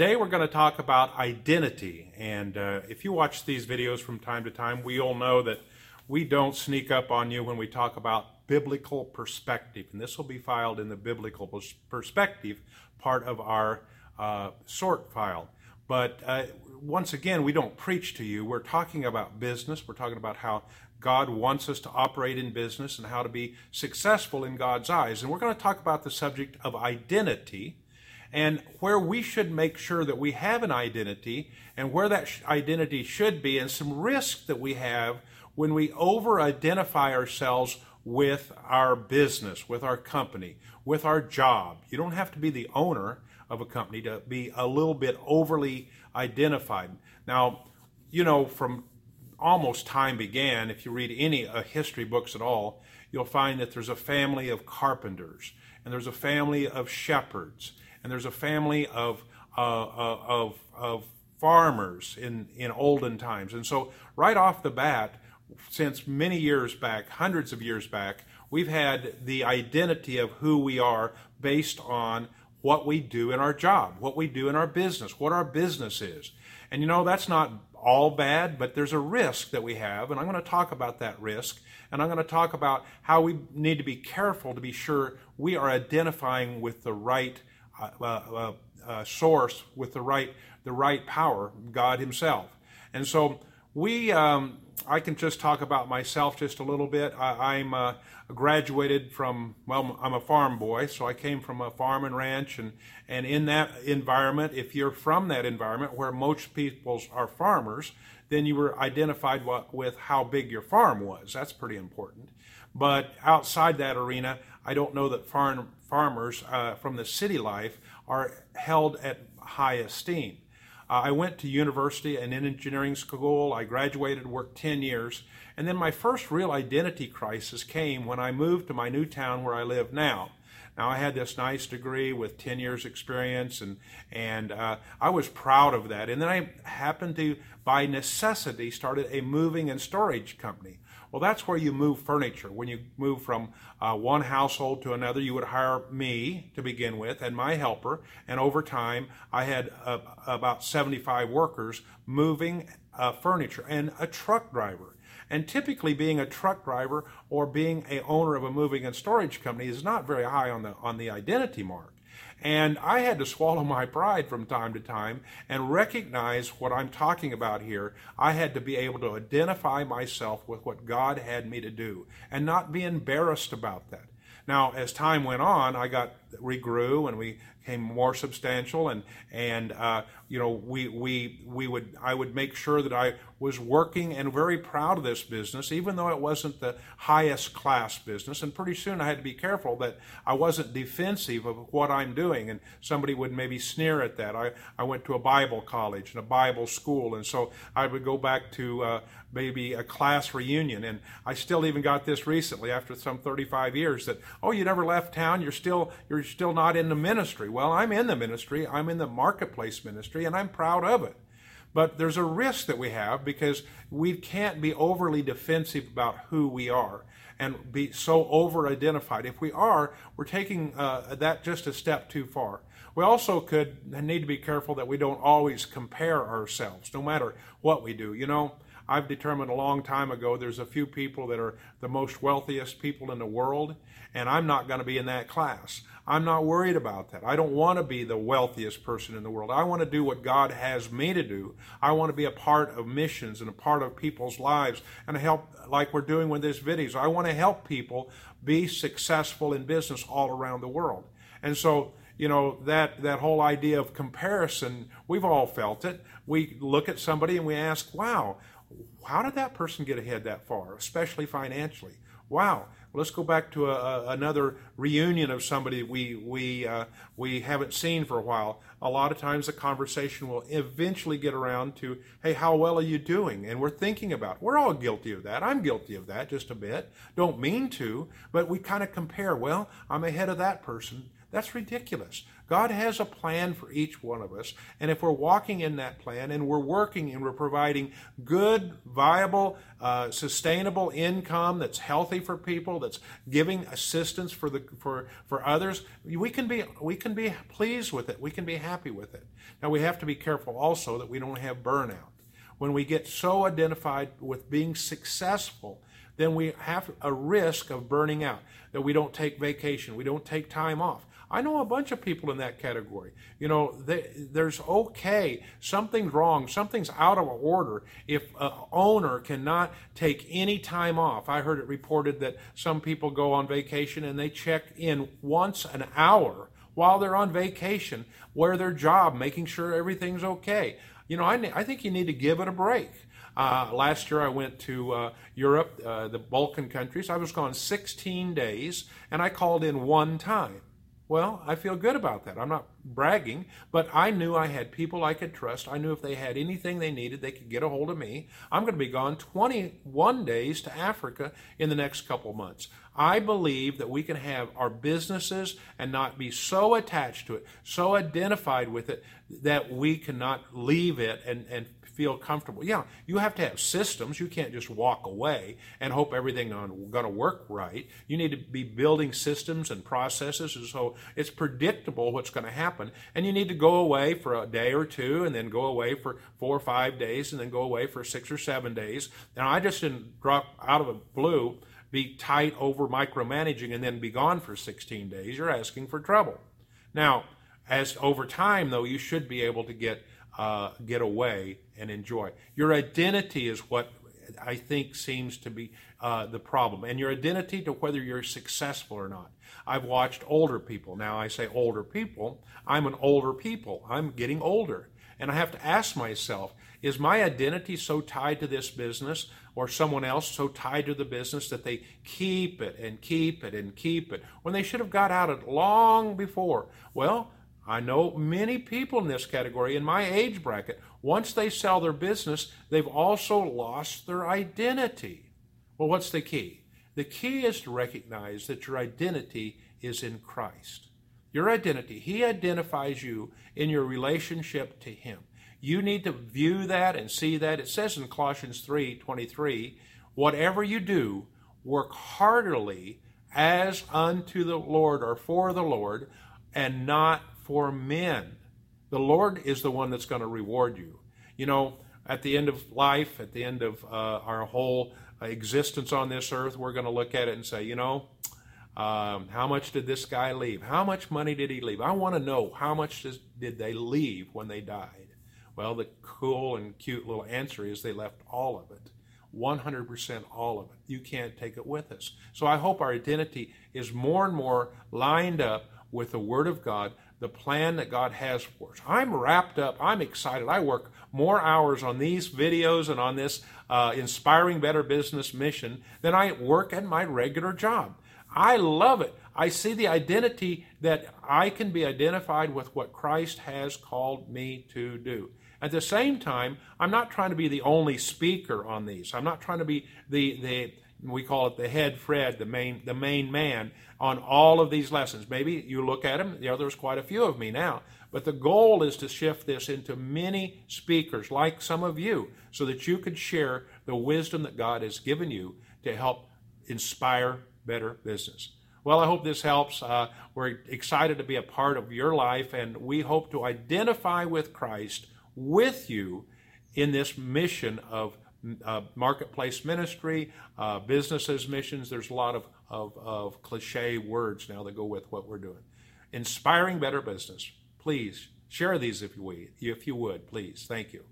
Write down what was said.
Today we're going to talk about identity. And uh, if you watch these videos from time to time, we all know that we don't sneak up on you when we talk about biblical perspective. And this will be filed in the biblical perspective part of our uh, sort file. But uh, once again, we don't preach to you. We're talking about business. We're talking about how God wants us to operate in business and how to be successful in God's eyes. And we're going to talk about the subject of identity and where we should make sure that we have an identity and where that identity should be and some risk that we have when we over identify ourselves with our business, with our company, with our job. You don't have to be the owner of a company to be a little bit overly identified. Now, you know, from almost time began, if you read any uh, history books at all, you'll find that there's a family of carpenters, and there's a family of shepherds, and there's a family of uh, uh, of of farmers in in olden times. And so, right off the bat, since many years back, hundreds of years back, we've had the identity of who we are based on what we do in our job, what we do in our business, what our business is. And you know, that's not all bad, but there's a risk that we have, and I'm going to talk about that risk, and I'm going to talk about how we need to be careful to be sure we are identifying with the right uh, uh, source, with the right the right power, God Himself. And so we um, I can just talk about myself just a little bit. I, am uh, graduated from, well, I'm a farm boy, so I came from a farm and ranch. And, and in that environment, if you're from that environment where most people are farmers, then you were identified with how big your farm was. That's pretty important. But outside that arena, I don't know that farm, farmers uh, from the city life are held at high esteem. I went to university and in engineering school. I graduated, worked 10 years. And then my first real identity crisis came when I moved to my new town where I live now. Now I had this nice degree with 10 years experience and, and uh, I was proud of that. And then I happened to, by necessity, started a moving and storage company. Well, that's where you move furniture. When you move from uh, one household to another, you would hire me to begin with and my helper. And over time, I had uh, about 75 workers moving uh, furniture and a truck driver. And typically, being a truck driver or being a owner of a moving and storage company is not very high on the on the identity mark. And I had to swallow my pride from time to time and recognize what I'm talking about here. I had to be able to identify myself with what God had me to do and not be embarrassed about that. Now, as time went on, I got regrew and we became more substantial. And and uh, you know we we we would I would make sure that I was working and very proud of this business even though it wasn't the highest class business. And pretty soon I had to be careful that I wasn't defensive of what I'm doing. And somebody would maybe sneer at that. I, I went to a Bible college and a Bible school. And so I would go back to uh, maybe a class reunion. And I still even got this recently after some 35 years that oh you never left town. You're still you're still not in the ministry well I'm in the ministry I'm in the marketplace ministry and I'm proud of it. But there's a risk that we have because we can't be overly defensive about who we are and be so over identified. If we are, we're taking uh, that just a step too far. We also could need to be careful that we don't always compare ourselves, no matter what we do. You know, I've determined a long time ago there's a few people that are the most wealthiest people in the world, and I'm not going to be in that class. I'm not worried about that. I don't want to be the wealthiest person in the world. I want to do what God has me to do. I want to be a part of missions and a part of people's lives and help, like we're doing with this videos. I want to help people be successful in business all around the world. And so, you know, that, that whole idea of comparison, we've all felt it. We look at somebody and we ask, wow, how did that person get ahead that far, especially financially? Wow, let's go back to a, a, another reunion of somebody we we uh, we haven't seen for a while. A lot of times, the conversation will eventually get around to, "Hey, how well are you doing?" And we're thinking about. We're all guilty of that. I'm guilty of that just a bit. Don't mean to, but we kind of compare. Well, I'm ahead of that person. That's ridiculous. God has a plan for each one of us. And if we're walking in that plan and we're working and we're providing good, viable, uh, sustainable income that's healthy for people, that's giving assistance for the for for others, we can be we can be pleased with it. We can be happy with it. Now we have to be careful also that we don't have burnout. When we get so identified with being successful, then we have a risk of burning out. That we don't take vacation, we don't take time off. I know a bunch of people in that category. You know, they, there's okay, something's wrong, something's out of order if an owner cannot take any time off. I heard it reported that some people go on vacation and they check in once an hour while they're on vacation, where their job, making sure everything's okay. You know, I, I think you need to give it a break. Uh, last year I went to uh, Europe, uh, the Balkan countries. I was gone 16 days, and I called in one time. Well, I feel good about that. I'm not bragging, but I knew I had people I could trust. I knew if they had anything they needed, they could get a hold of me. I'm going to be gone 21 days to Africa in the next couple months. I believe that we can have our businesses and not be so attached to it, so identified with it, that we cannot leave it and, and feel comfortable. Yeah, you have to have systems. You can't just walk away and hope everything is going to work right. You need to be building systems and processes so it's predictable what's going to happen. And you need to go away for a day or two and then go away for four or five days and then go away for six or seven days. And I just didn't drop out of the blue be tight over micromanaging and then be gone for 16 days. You're asking for trouble. Now, as over time, though, you should be able to get uh, get away and enjoy. Your identity is what I think seems to be uh, the problem, and your identity to whether you're successful or not. I've watched older people. Now I say older people. I'm an older people. I'm getting older. And I have to ask myself, is my identity so tied to this business or someone else so tied to the business that they keep it and keep it and keep it when they should have got out of it long before? Well, I know many people in this category in my age bracket. Once they sell their business, they've also lost their identity. Well, what's the key? The key is to recognize that your identity is in Christ. Your identity, He identifies you in your relationship to Him. You need to view that and see that. It says in Colossians 3 23, whatever you do, work heartily as unto the Lord or for the Lord, and not for men. The Lord is the one that's going to reward you. You know, at the end of life, at the end of uh, our whole existence on this earth, we're going to look at it and say, you know, um, how much did this guy leave? How much money did he leave? I want to know how much does, did they leave when they died? Well, the cool and cute little answer is they left all of it. 100% all of it. You can't take it with us. So I hope our identity is more and more lined up with the Word of God, the plan that God has for us. I'm wrapped up. I'm excited. I work more hours on these videos and on this uh, inspiring better business mission than I work at my regular job. I love it. I see the identity that I can be identified with what Christ has called me to do. At the same time, I'm not trying to be the only speaker on these. I'm not trying to be the, the we call it the head Fred, the main the main man on all of these lessons. Maybe you look at them, you know, there's quite a few of me now. But the goal is to shift this into many speakers like some of you so that you could share the wisdom that God has given you to help inspire better business. Well, I hope this helps. Uh, we're excited to be a part of your life, and we hope to identify with Christ with you in this mission of uh, marketplace ministry, uh, businesses missions. There's a lot of, of, of cliche words now that go with what we're doing. Inspiring better business. Please share these if you, if you would, please. Thank you.